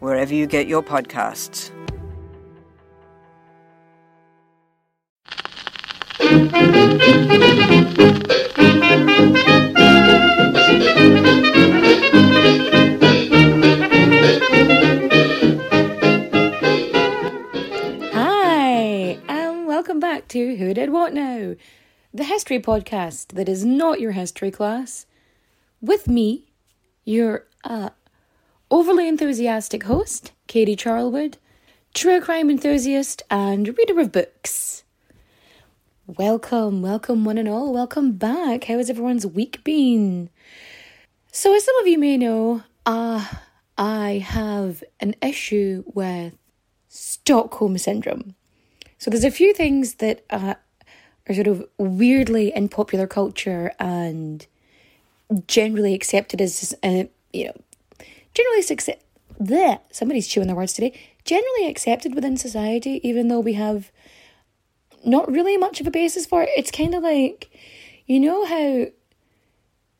wherever you get your podcasts. Hi, and welcome back to Who Did What Now, the history podcast that is not your history class. With me, your uh, overly enthusiastic host, Katie Charlwood, true crime enthusiast, and reader of books. Welcome, welcome, one and all. Welcome back. How has everyone's week been? So, as some of you may know, uh, I have an issue with Stockholm Syndrome. So, there's a few things that uh, are sort of weirdly in popular culture and generally accepted as, uh, you know, generally success. There, somebody's chewing their words today. Generally accepted within society, even though we have not really much of a basis for it. It's kind of like, you know how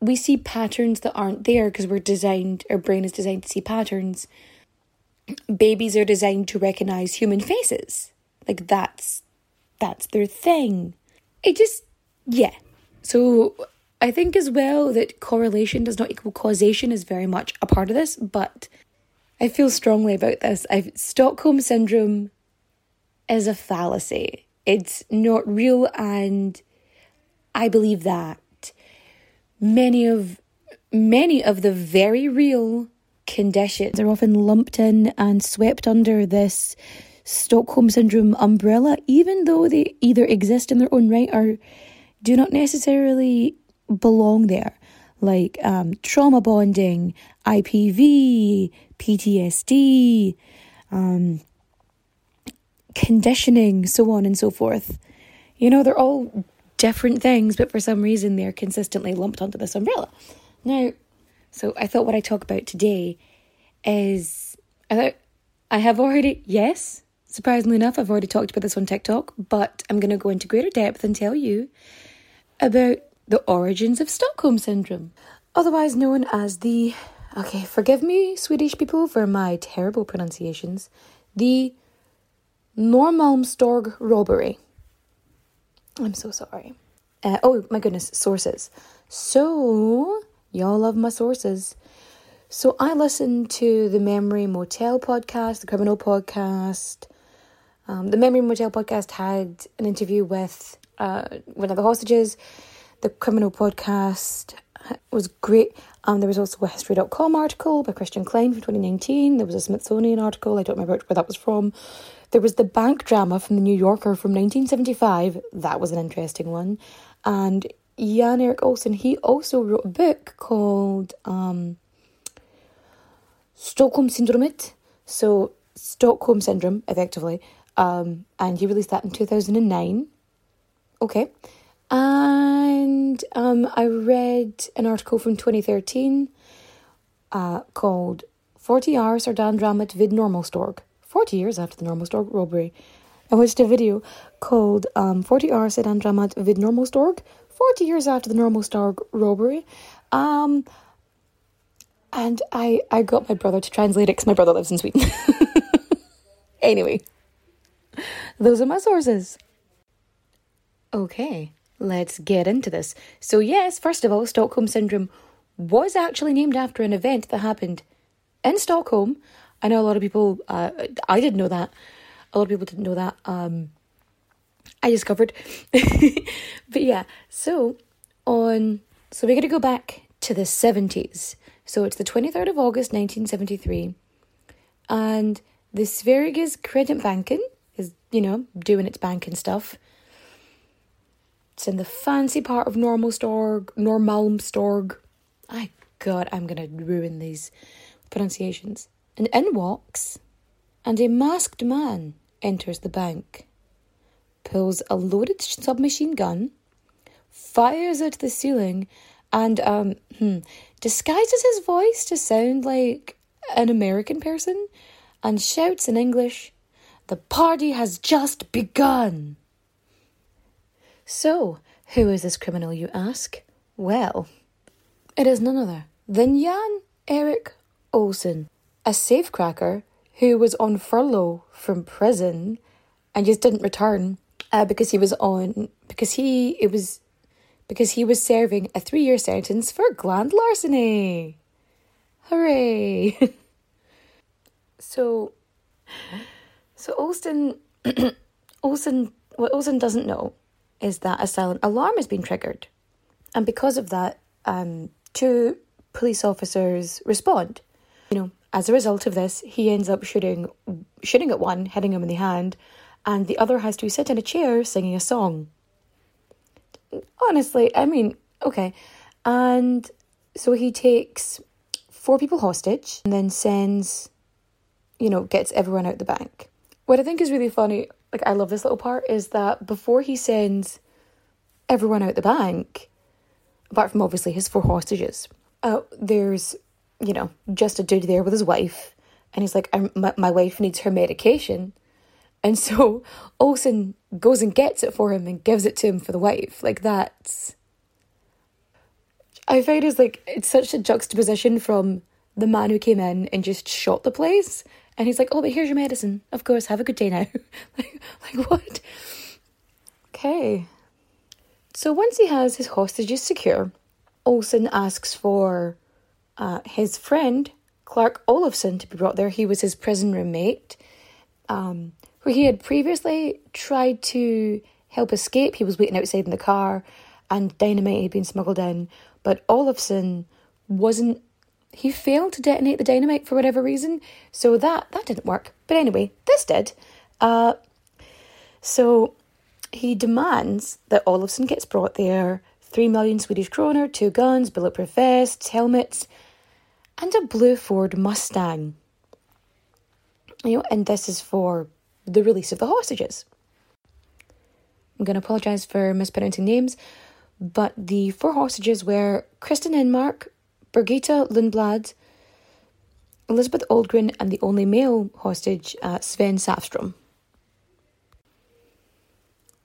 we see patterns that aren't there because we're designed, our brain is designed to see patterns. Babies are designed to recognize human faces. Like that's that's their thing. It just yeah. So I think as well that correlation does not equal causation is very much a part of this, but I feel strongly about this. I've Stockholm syndrome is a fallacy. It's not real and I believe that many of many of the very real conditions are often lumped in and swept under this Stockholm syndrome umbrella, even though they either exist in their own right or do not necessarily belong there, like um, trauma bonding, IPV, PTSD, um, conditioning, so on and so forth. You know, they're all different things, but for some reason they're consistently lumped onto this umbrella. Now, so I thought what I talk about today is I thought I have already yes, surprisingly enough, I've already talked about this on TikTok, but I'm going to go into greater depth and tell you about the origins of Stockholm Syndrome, otherwise known as the, okay, forgive me, Swedish people, for my terrible pronunciations, the Norrmalmstorg robbery. I'm so sorry. Uh, oh my goodness, sources. So, y'all love my sources. So, I listened to the Memory Motel podcast, the criminal podcast. Um, the Memory Motel podcast had an interview with uh, one of the hostages the criminal podcast was great. Um, there was also a History.com article by Christian Klein from 2019. There was a Smithsonian article, I don't remember where that was from. There was the bank drama from the New Yorker from 1975. That was an interesting one. And Jan Erik Olsen, he also wrote a book called um, Stockholm Syndrome. So, Stockholm Syndrome, effectively. Um, and he released that in 2009. Okay. And um, I read an article from 2013 uh, called 40 Hours Sardan Dramat vid Normalstorg. 40 years after the Normalstorg robbery. I watched a video called um, 40 Hours Sardan Dramat vid Normalstorg. 40 years after the Normalstorg robbery. Um, and I, I got my brother to translate it because my brother lives in Sweden. anyway, those are my sources. Okay. Let's get into this. So, yes, first of all, Stockholm Syndrome was actually named after an event that happened in Stockholm I know a lot of people, uh, I didn't know that. A lot of people didn't know that. Um, I discovered. but yeah, so on, so we're going to go back to the 70s. So it's the 23rd of August 1973. And the Sveriges Kreditbanken is, you know, doing its banking stuff. It's in the fancy part of Normalstorg, Norrmalmstorg. I God, I'm gonna ruin these pronunciations. And in walks, and a masked man enters the bank, pulls a loaded submachine gun, fires at the ceiling, and um, hmm, disguises his voice to sound like an American person, and shouts in English, "The party has just begun." So, who is this criminal, you ask? Well, it is none other than Jan Erik Olsen, a safecracker who was on furlough from prison and just didn't return uh, because he was on because he it was because he was serving a three year sentence for grand larceny. Hooray! so, so Olsen, Olsen, what Olsen doesn't know is that a silent alarm has been triggered. And because of that, um, two police officers respond. You know, as a result of this, he ends up shooting shooting at one, hitting him in the hand, and the other has to sit in a chair singing a song. Honestly, I mean, okay. And so he takes four people hostage and then sends, you know, gets everyone out the bank. What I think is really funny like I love this little part is that before he sends everyone out the bank, apart from obviously his four hostages, uh, there's you know just a dude there with his wife, and he's like, my, my wife needs her medication, and so Olsen goes and gets it for him and gives it to him for the wife. Like that's. I find it's like it's such a juxtaposition from the man who came in and just shot the place and he's like, oh, but here's your medicine. Of course, have a good day now. like, like, what? Okay. So once he has his hostages secure, Olsen asks for uh, his friend, Clark Olofsson, to be brought there. He was his prison roommate, um, who he had previously tried to help escape. He was waiting outside in the car, and dynamite had been smuggled in. But Olofsson wasn't he failed to detonate the dynamite for whatever reason, so that that didn't work. But anyway, this did. Uh, so he demands that Olofsson gets brought there. Three million Swedish kroner, two guns, bulletproof vests, helmets, and a blue Ford Mustang. You know, and this is for the release of the hostages. I'm going to apologise for mispronouncing names, but the four hostages were Kristin Enmark, Birgitta Lundblad, Elizabeth Oldgren, and the only male hostage, uh, Sven Safstrom.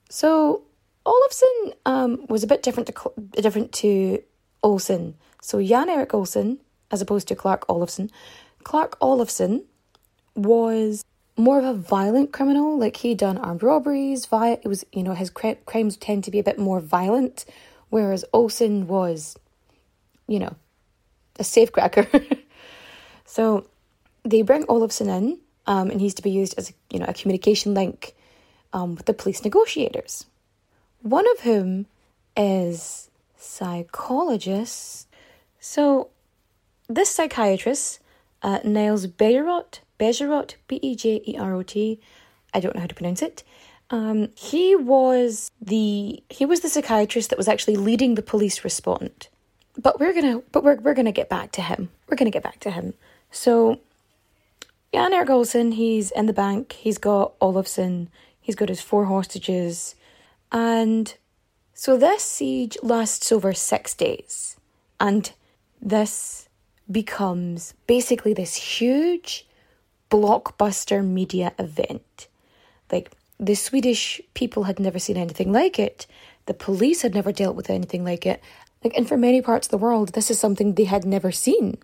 So Olofsson um, was a bit different to different to Olsen. So Jan Erik Olsen, as opposed to Clark Olofsson, Clark Olofsson was more of a violent criminal. Like he'd done armed robberies. Vi- it was you know his cr- crimes tend to be a bit more violent, whereas Olsen was, you know, a safecracker. so they bring Olofsson in, um, and he's to be used as a, you know a communication link um, with the police negotiators. One of whom is psychologist. So this psychiatrist, uh, Niels Bejerot, Bejerot, B E J E R O T, I don't know how to pronounce it. Um, he was the he was the psychiatrist that was actually leading the police response but we're gonna but we're we're gonna get back to him. We're gonna get back to him. So Jan Erik Olsen, he's in the bank, he's got Olofsson, he's got his four hostages, and so this siege lasts over six days. And this becomes basically this huge blockbuster media event. Like the Swedish people had never seen anything like it. The police had never dealt with anything like it, like, and for many parts of the world, this is something they had never seen.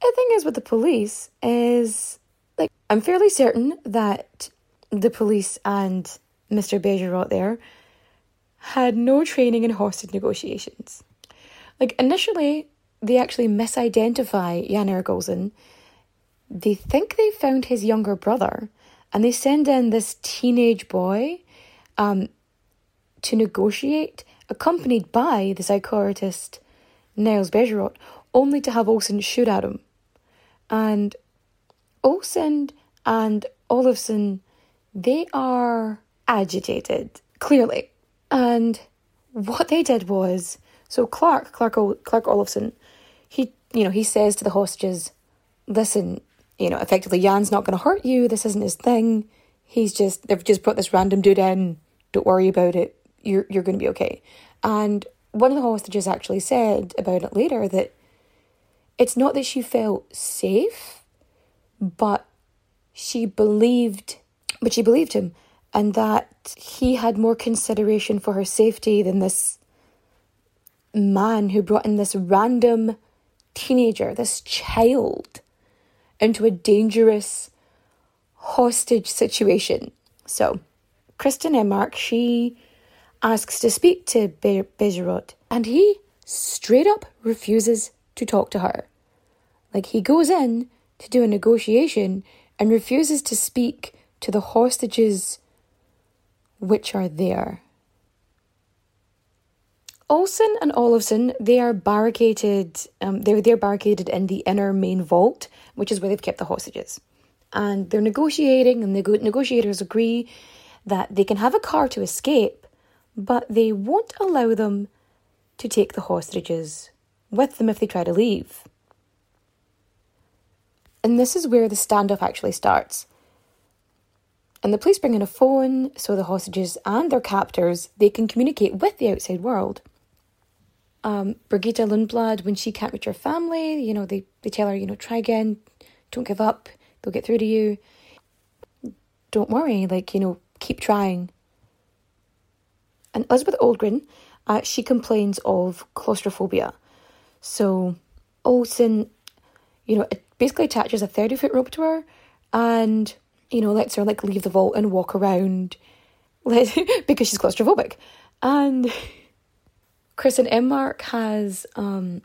The thing is with the police is, like, I'm fairly certain that the police and Mr. Bejerot there had no training in hostage negotiations. Like, initially, they actually misidentify Jan Erik Olsen they think they found his younger brother and they send in this teenage boy um, to negotiate, accompanied by the psychiatrist Niles Bejerot, only to have Olsen shoot at him. And Olsen and Olofsson, they are agitated, clearly. And what they did was, so Clark, Clark, Clark Olofsson, he, you know, he says to the hostages, listen, you know, effectively, Jan's not going to hurt you. This isn't his thing. He's just, they've just put this random dude in. Don't worry about it. You're, you're going to be okay. And one of the hostages actually said about it later that it's not that she felt safe, but she believed, but she believed him, and that he had more consideration for her safety than this man who brought in this random teenager, this child, into a dangerous hostage situation. So, Kristin Enmark, she asks to speak to Be- and he straight up refuses to talk to her. Like, he goes in to do a negotiation and refuses to speak to the hostages which are there. Olsen and Olofsson, they are barricaded. Um, they're they're barricaded in the inner main vault, which is where they've kept the hostages, and they're negotiating. And the negotiators agree that they can have a car to escape, but they won't allow them to take the hostages with them if they try to leave. And this is where the standoff actually starts. And the police bring in a phone so the hostages and their captors they can communicate with the outside world. Um, Brigitte Lundblad, when she can't reach her family, you know, they, they tell her, you know, try again, don't give up, they'll get through to you. Don't worry, like, you know, keep trying. And Elizabeth Oldgren, uh, she complains of claustrophobia. So Olsen, you know, basically attaches a 30 foot rope to her and, you know, lets her like leave the vault and walk around because she's claustrophobic. And Kristin Enmark has um,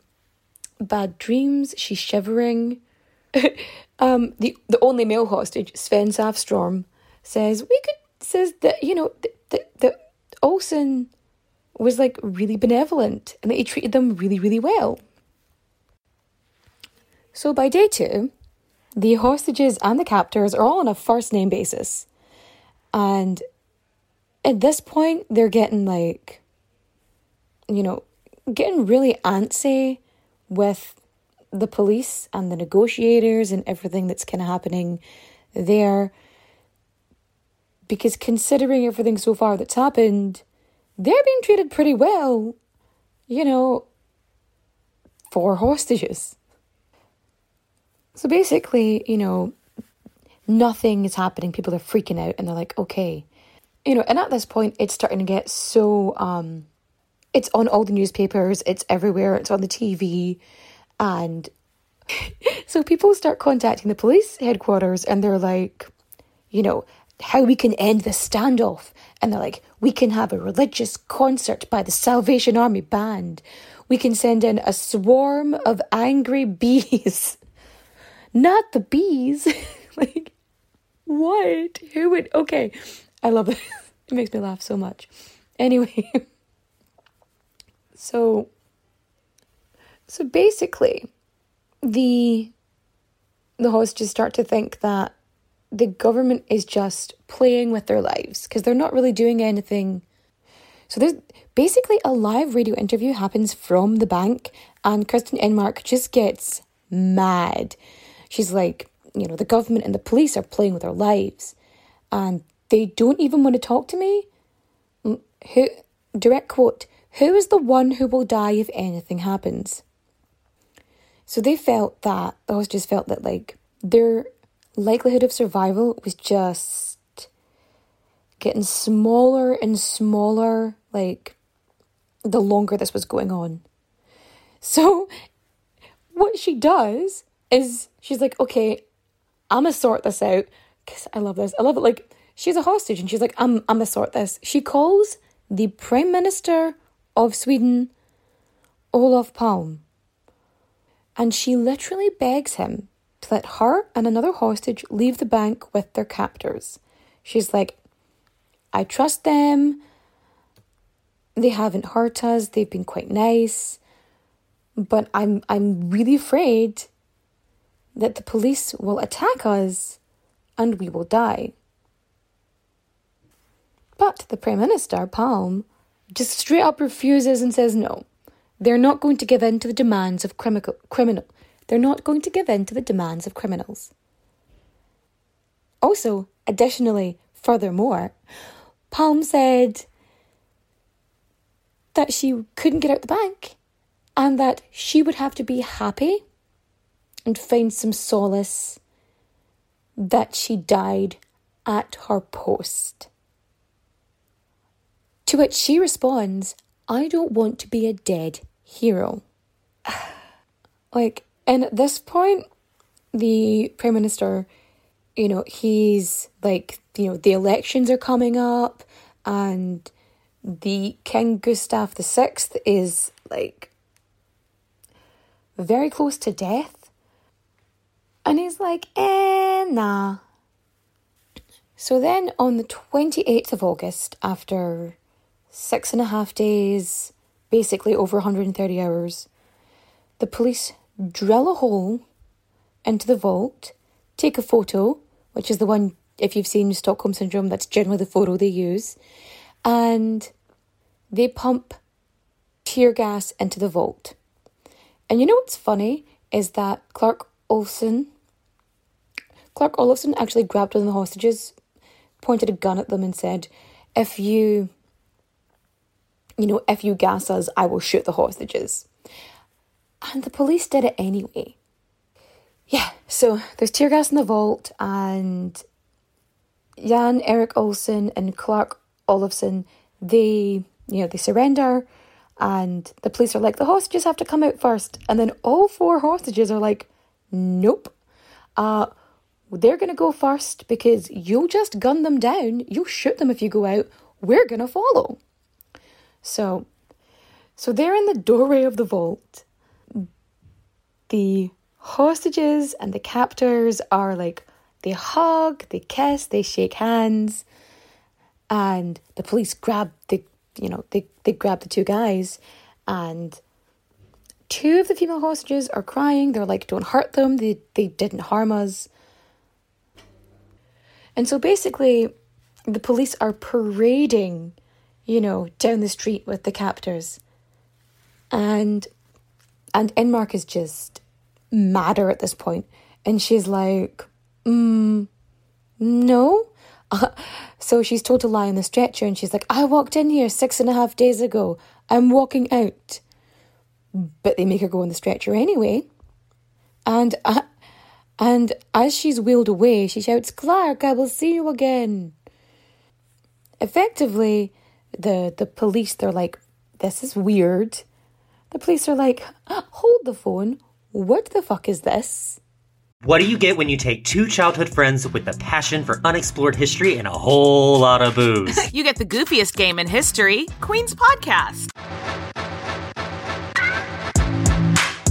bad dreams. She's shivering. um, the the only male hostage, Sven Safstrom, says we could says that you know that that Olsen was like really benevolent and that he treated them really really well. So by day two, the hostages and the captors are all on a first name basis. And at this point, they're getting like, you know, getting really antsy with the police and the negotiators and everything that's kind of happening there. Because considering everything so far that's happened, they're being treated pretty well, you know, for hostages. So basically, you know, nothing is happening. People are freaking out and they're like, okay. You know, and at this point, it's starting to get so, um, it's on all the newspapers, it's everywhere, it's on the TV. And so people start contacting the police headquarters and they're like, you know, how we can end the standoff. And they're like, we can have a religious concert by the Salvation Army band. We can send in a swarm of angry bees not the bees. like, what? Who would? Okay, I love it. it makes me laugh so much. Anyway, so so basically, the the hostages start to think that the government is just playing with their lives because they're not really doing anything. So there's basically a live radio interview happens from the bank, and Kristin Enmark just gets mad She's like, you know, the government and the police are playing with our lives and they don't even want to talk to me. Who, direct quote, who is the one who will die if anything happens? So they felt that, the hostages felt that like their likelihood of survival was just getting smaller and smaller, like the longer this was going on. So what she does is she's like, okay, I'm gonna sort this out. Cause I love this. I love it. Like she's a hostage, and she's like, I'm I'm gonna sort this. She calls the Prime Minister of Sweden, Olaf Palm, and she literally begs him to let her and another hostage leave the bank with their captors. She's like, I trust them. They haven't hurt us. They've been quite nice. But I'm I'm really afraid that the police will attack us and we will die. But the Prime Minister, Palm, just straight up refuses and says no. They're not going to give in to the demands of criminal criminal. They're not going to give in to the demands of criminals. Also, additionally, furthermore, Palm said that she couldn't get out the bank and that she would have to be happy and find some solace that she died at her post. To which she responds, I don't want to be a dead hero. like, and at this point, the Prime Minister, you know, he's like, you know, the elections are coming up and the King Gustav VI is like very close to death. And he's like, eh, nah. So then on the 28th of August, after six and a half days, basically over 130 hours, the police drill a hole into the vault, take a photo, which is the one, if you've seen Stockholm Syndrome, that's generally the photo they use, and they pump tear gas into the vault. And you know what's funny is that Clark Olsen, Clark Olofsson actually grabbed one of the hostages, pointed a gun at them, and said, "If you, you know, if you gas us, I will shoot the hostages." And the police did it anyway. Yeah, so there's tear gas in the vault, and Jan Eric Olsen and Clark Olofsson, they, you know, they surrender and the police are like, the hostages have to come out first. And then all four hostages are like, nope. Uh, they're to go first because you'll just gun them down. You'll shoot them if you go out. We're to follow. So, so they're in the doorway of the vault. The hostages and the captors are like, they hug, they kiss, they shake hands and the police grab the you know they, they grab the two guys and two of the female hostages are crying. They're like don't hurt them. They, they didn't harm us. And so basically the police are parading you know down the street with the captors. And and Inmark is just madder at this point and she's like mm, no so she's told to lie on the stretcher and she's like, I walked in here six and a half days ago. I'm walking out. But they make her go on the stretcher anyway. And uh, and as she's wheeled away, she shouts, Clark, I will see you again. Effectively, the the police they're like, This is weird. The police are like, Hold the phone. What the fuck is this? What do you get when you take two childhood friends with a passion for unexplored history and a whole lot of booze? you get the goofiest game in history, Queen's Podcast.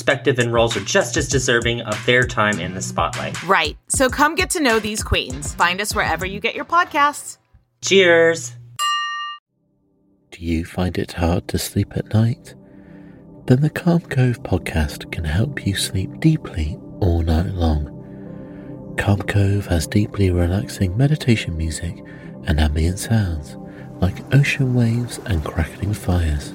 perspective and roles are just as deserving of their time in the spotlight. Right. So come get to know these queens. Find us wherever you get your podcasts. Cheers. Do you find it hard to sleep at night? Then the Calm Cove podcast can help you sleep deeply all night long. Calm Cove has deeply relaxing meditation music and ambient sounds like ocean waves and crackling fires.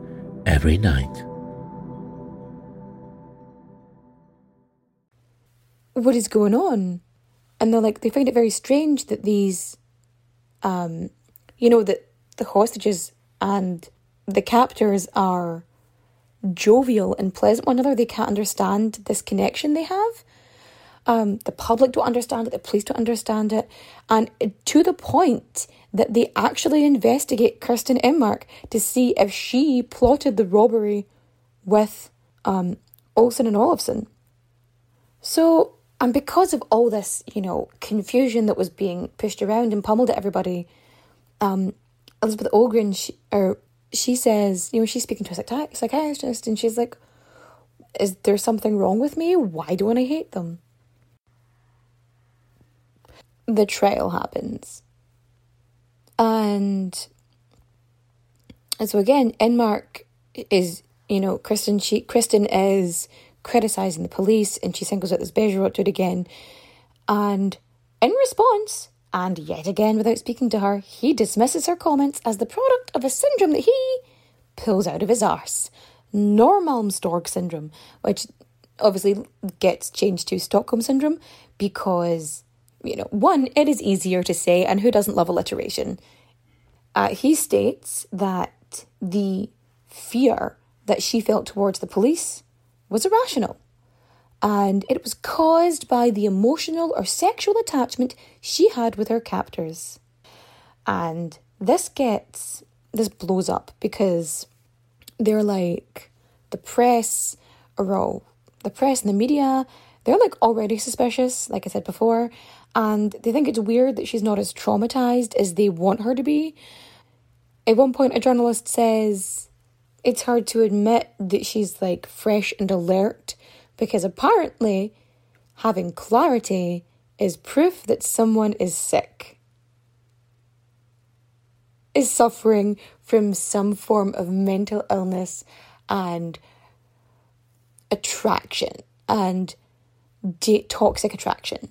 every night. What is going on? And they're like, they find it very strange that these, um, you know, that the hostages and the captors are jovial and pleasant one another. They can't understand this connection they have. Um, the public don't understand it, the police don't understand it, and to the point that they actually investigate Kirsten Enmark to see if she plotted the robbery with um, Olsen and Olofsson. So, and because of all this, you know, confusion that was being pushed around and pummeled at everybody, um, Elizabeth Ogren, she, or she says, you know, she's speaking to a psychi- psychiatrist, and she's like, "Is there something wrong with me? Why don't I hate them?" the trial happens. And, and so again, Enmark is, you know, Kristin, she, Kristin is criticizing the police and she singles out this Bejerot to it again. And in response, and yet again without speaking to her, he dismisses her comments as the product of a syndrome that he pulls out of his arse. Norrmalmstorg syndrome, which obviously gets changed to Stockholm syndrome because you know, one, it is easier to say, and who doesn't love alliteration? Uh, he states that the fear that she felt towards the police was irrational, and it was caused by the emotional or sexual attachment she had with her captors. And this gets, this blows up because they're like, the press are all, the press and the media, they're like already suspicious, like I said before, and they think it's weird that she's not as traumatized as they want her to be. At one point, a journalist says it's hard to admit that she's like fresh and alert because apparently having clarity is proof that someone is sick, is suffering from some form of mental illness and attraction and de- toxic attraction.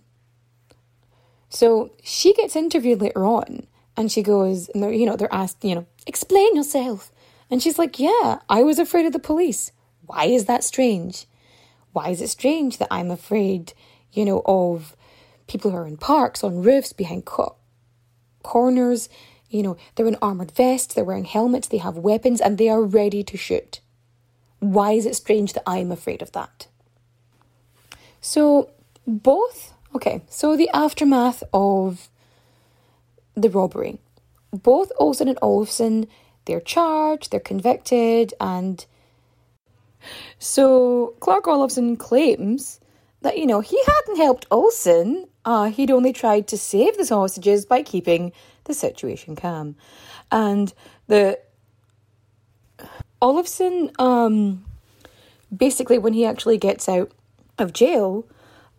So she gets interviewed later on and she goes, and they're, you know, they're asked, you know, explain yourself. And she's like, yeah, I was afraid of the police. Why is that strange? Why is it strange that I'm afraid, you know, of people who are in parks, on roofs, behind co- corners? You know, they're in armoured vests, they're wearing helmets, they have weapons, and they are ready to shoot. Why is it strange that I'm afraid of that? So, both Okay, so the aftermath of the robbery. Both Olsen and Olofsson, they're charged, they're convicted, and so Clark Olofsson claims that, you know, he hadn't helped Olsen. Uh, he'd only tried to save the hostages by keeping the situation calm. And the Olofsson, um, basically, when he actually gets out of jail,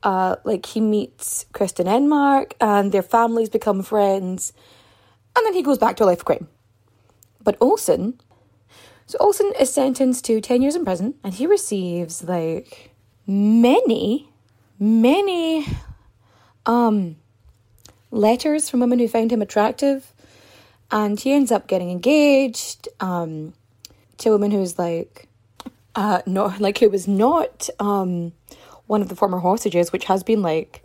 uh, like he meets Kristin Enmark and their families become friends, and then he goes back to a life of crime. But Olsen, so Olsen is sentenced to 10 years in prison and he receives like many, many um, letters from women who found him attractive. And he ends up getting engaged um, to a woman who's like, uh, not like who was not um, one of the former hostages, which has been like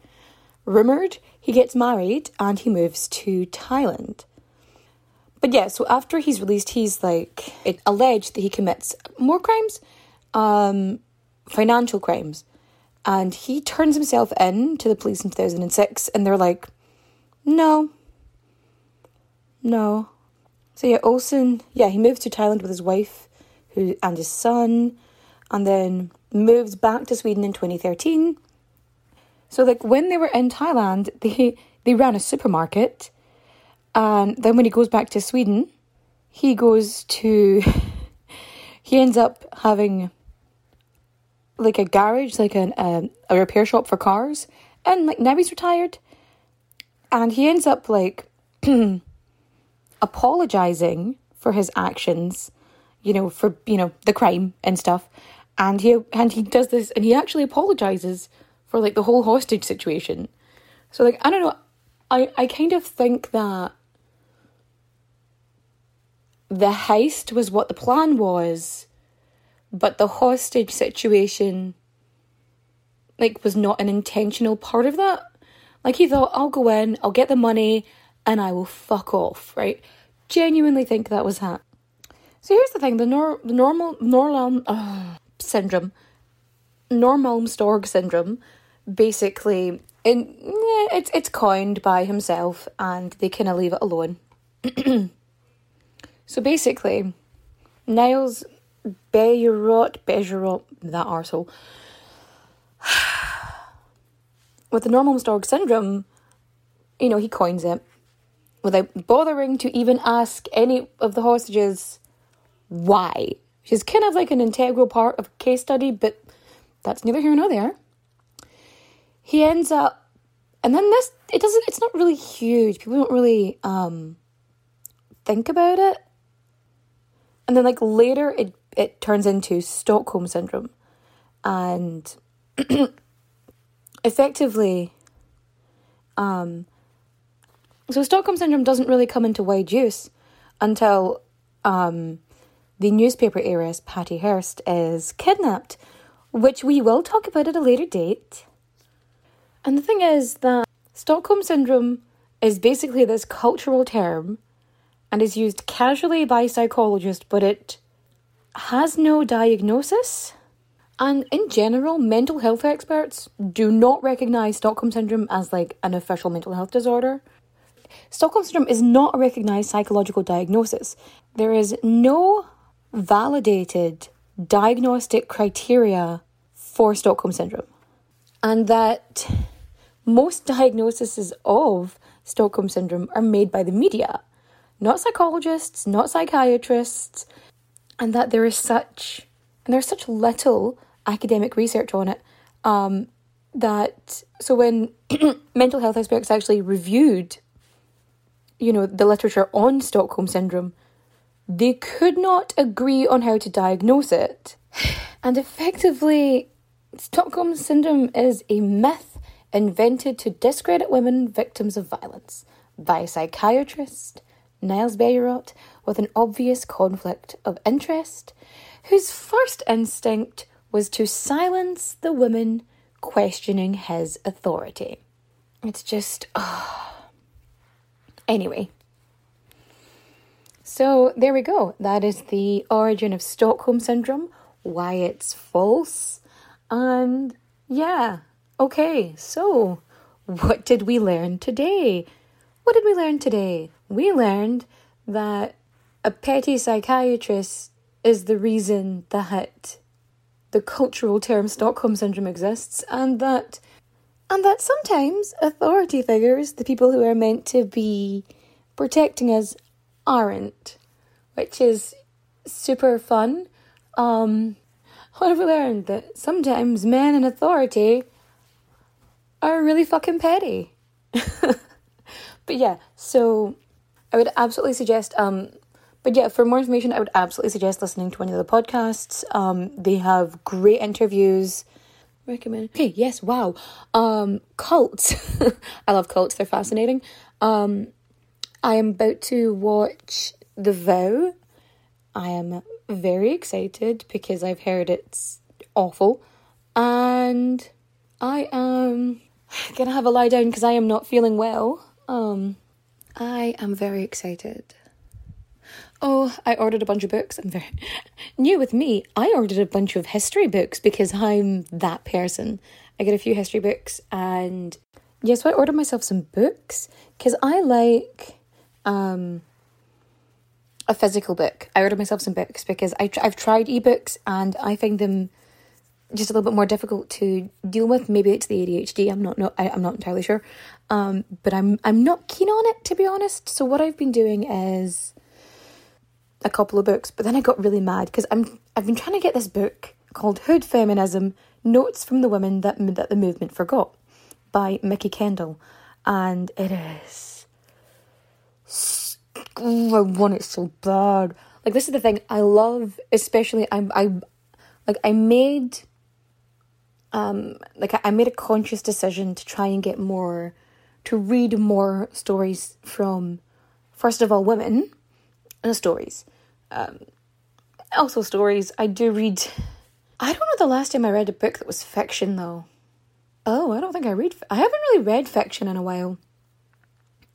rumored. He gets married and he moves to Thailand. But yeah, so after he's released, he's like it alleged that he commits more crimes, um, financial crimes, and he turns himself in to the police in two thousand and six, and they're like, no, no. So yeah, Olsen, yeah, he moved to Thailand with his wife, who and his son, and then moved back to Sweden in 2013. So like when they were in Thailand, they they ran a supermarket, and then when he goes back to Sweden, he goes to he ends up having like a garage, like an, um, a repair shop for cars, and like now he's retired, and he ends up like apologizing for his actions, you know, for you know the crime and stuff, and he and he does this and he actually apologizes for like the whole hostage situation. So like I don't know, I I kind of think that the heist was what the plan was, but the hostage situation like was not an intentional part of that. Like he thought, I'll go in, I'll get the money, and I will fuck off, right? Genuinely think that was that. So here's the thing: the, nor- the normal Norlam uh, syndrome, Normalm-Storg syndrome, basically, in, it's it's coined by himself, and they kind of leave it alone. so basically, Niles Bejerot, Bejerot, that arsehole, with the Normalm-Storg syndrome, you know, he coins it without bothering to even ask any of the hostages why. Is kind of like an integral part of case study, but that's neither here nor there. He ends up, and then this, it doesn't, it's not really huge. People don't really um, think about it. And then, like, later, it, it turns into Stockholm Syndrome. And effectively, um, so Stockholm Syndrome doesn't really come into wide use until um, the newspaper heiress Patty Hearst is kidnapped, which we will talk about at a later date. And the thing is that Stockholm Syndrome is basically this cultural term and is used casually by psychologists, but it has no diagnosis. And in general, mental health experts do not recognize Stockholm Syndrome as like an official mental health disorder. Stockholm Syndrome is not a recognized psychological diagnosis. There is no validated diagnostic criteria for Stockholm Syndrome. And that most diagnoses of Stockholm Syndrome are made by the media, not psychologists, not psychiatrists, and that there is such and there's such little academic research on it um, that so when mental health experts actually reviewed you know the literature on stockholm syndrome they could not agree on how to diagnose it and effectively stockholm syndrome is a myth invented to discredit women victims of violence by psychiatrist niles bejerot with an obvious conflict of interest whose first instinct was to silence the woman questioning his authority. It's just. Oh. Anyway. So there we go. That is the origin of Stockholm Syndrome, why it's false. And yeah, okay, so what did we learn today? What did we learn today? We learned that a petty psychiatrist is the reason that the cultural term Stockholm syndrome exists, and that and that sometimes authority figures, the people who are meant to be protecting us, aren't, which is super fun. Um, what have we learned? That sometimes men in authority are really fucking petty. but yeah, so I would absolutely suggest um but yeah, for more information, I would absolutely suggest listening to one of the podcasts. Um, they have great interviews. Recommend. Okay, yes, wow. Um, cults. I love cults. They're fascinating. Um, I am about to watch The Vow. I am very excited because I've heard it's awful, and I am gonna have a lie down because I am not feeling well. Um, I am very excited. Oh, I ordered a bunch of books. I'm very new with me. I ordered a bunch of history books because I'm that person. I get a few history books and yeah, so I ordered myself some books because I like um a physical book. I ordered myself some books because I I've tried ebooks and I find them just a little bit more difficult to deal with. Maybe it's the ADHD. I'm not, not I, I'm not entirely sure. Um, but I'm I'm not keen on it to be honest. So what I've been doing is a couple of books, but then I got really mad because I'm I've been trying to get this book called Hood Feminism: Notes from the Women That That the Movement Forgot by Mikki Kendall, and it is. I want it so bad. Like this is the thing I love, especially I'm I, like I made um, like I, I made a conscious decision to try and get more, to read more stories from, first of all, women, and stories. Um, also stories. I do read. I don't know the last time I read a book that was fiction though. Oh, I don't think I read. I haven't really read fiction in a while.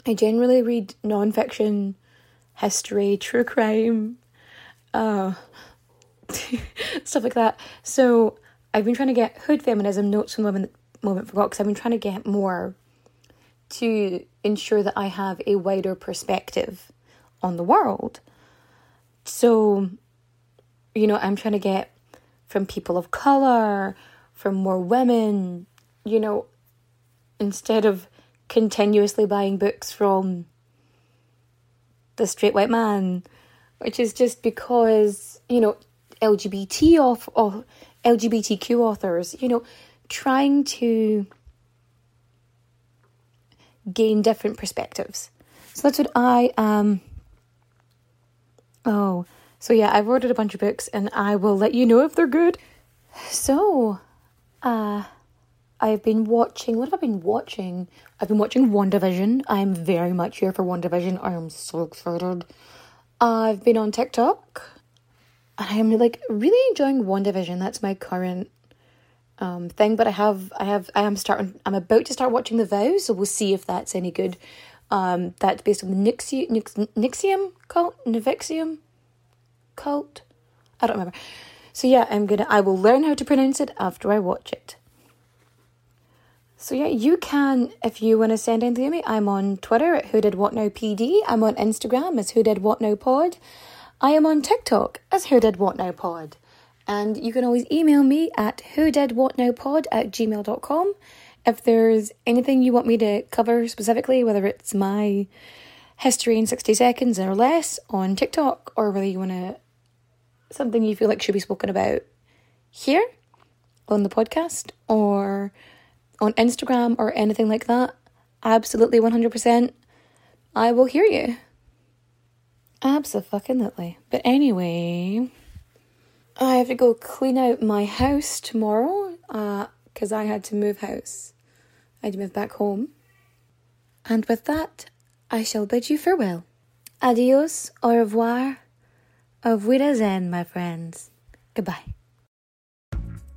I generally read non-fiction, history, true crime, uh, stuff like that. So I've been trying to get hood feminism notes from Women Moment Forgot because I've been trying to get more to ensure that I have a wider perspective on the world. So, you know, I'm trying to get from people of color, from more women, you know, instead of continuously buying books from the straight white man, which is just because, you know, LGBT off or LGBTQ authors, you know, trying to gain different perspectives. So that's what I um Oh, so yeah, I've ordered a bunch of books and I will let you know if they're good. So, uh I've been watching what have I been watching? I've been watching WandaVision. I'm very much here for WandaVision. I am so excited. I've been on TikTok. I'm like really enjoying WandaVision. That's my current um thing. But I have I have I am starting I'm about to start watching The Vows, so we'll see if that's any good. Um that's based on the Nix, Nixium cult, Nivixium cult. I don't remember. So yeah, I'm gonna I will learn how to pronounce it after I watch it. So yeah, you can if you want to send anything to me. I'm on Twitter at Who Did What Now PD. I'm on Instagram as Who Did What Now Pod. I am on TikTok as Who Did What Now Pod. And you can always email me at who did what now pod at gmail.com if there's anything you want me to cover specifically, whether it's my history in 60 seconds or less on TikTok, or whether you want to something you feel like should be spoken about here on the podcast or on Instagram or anything like that, absolutely 100%, I will hear you. Absolutely. But anyway, I have to go clean out my house tomorrow because uh, I had to move house. I had to move back home. And with that, I shall bid you farewell. Adios, au revoir, auf Wiedersehen, my friends. Goodbye.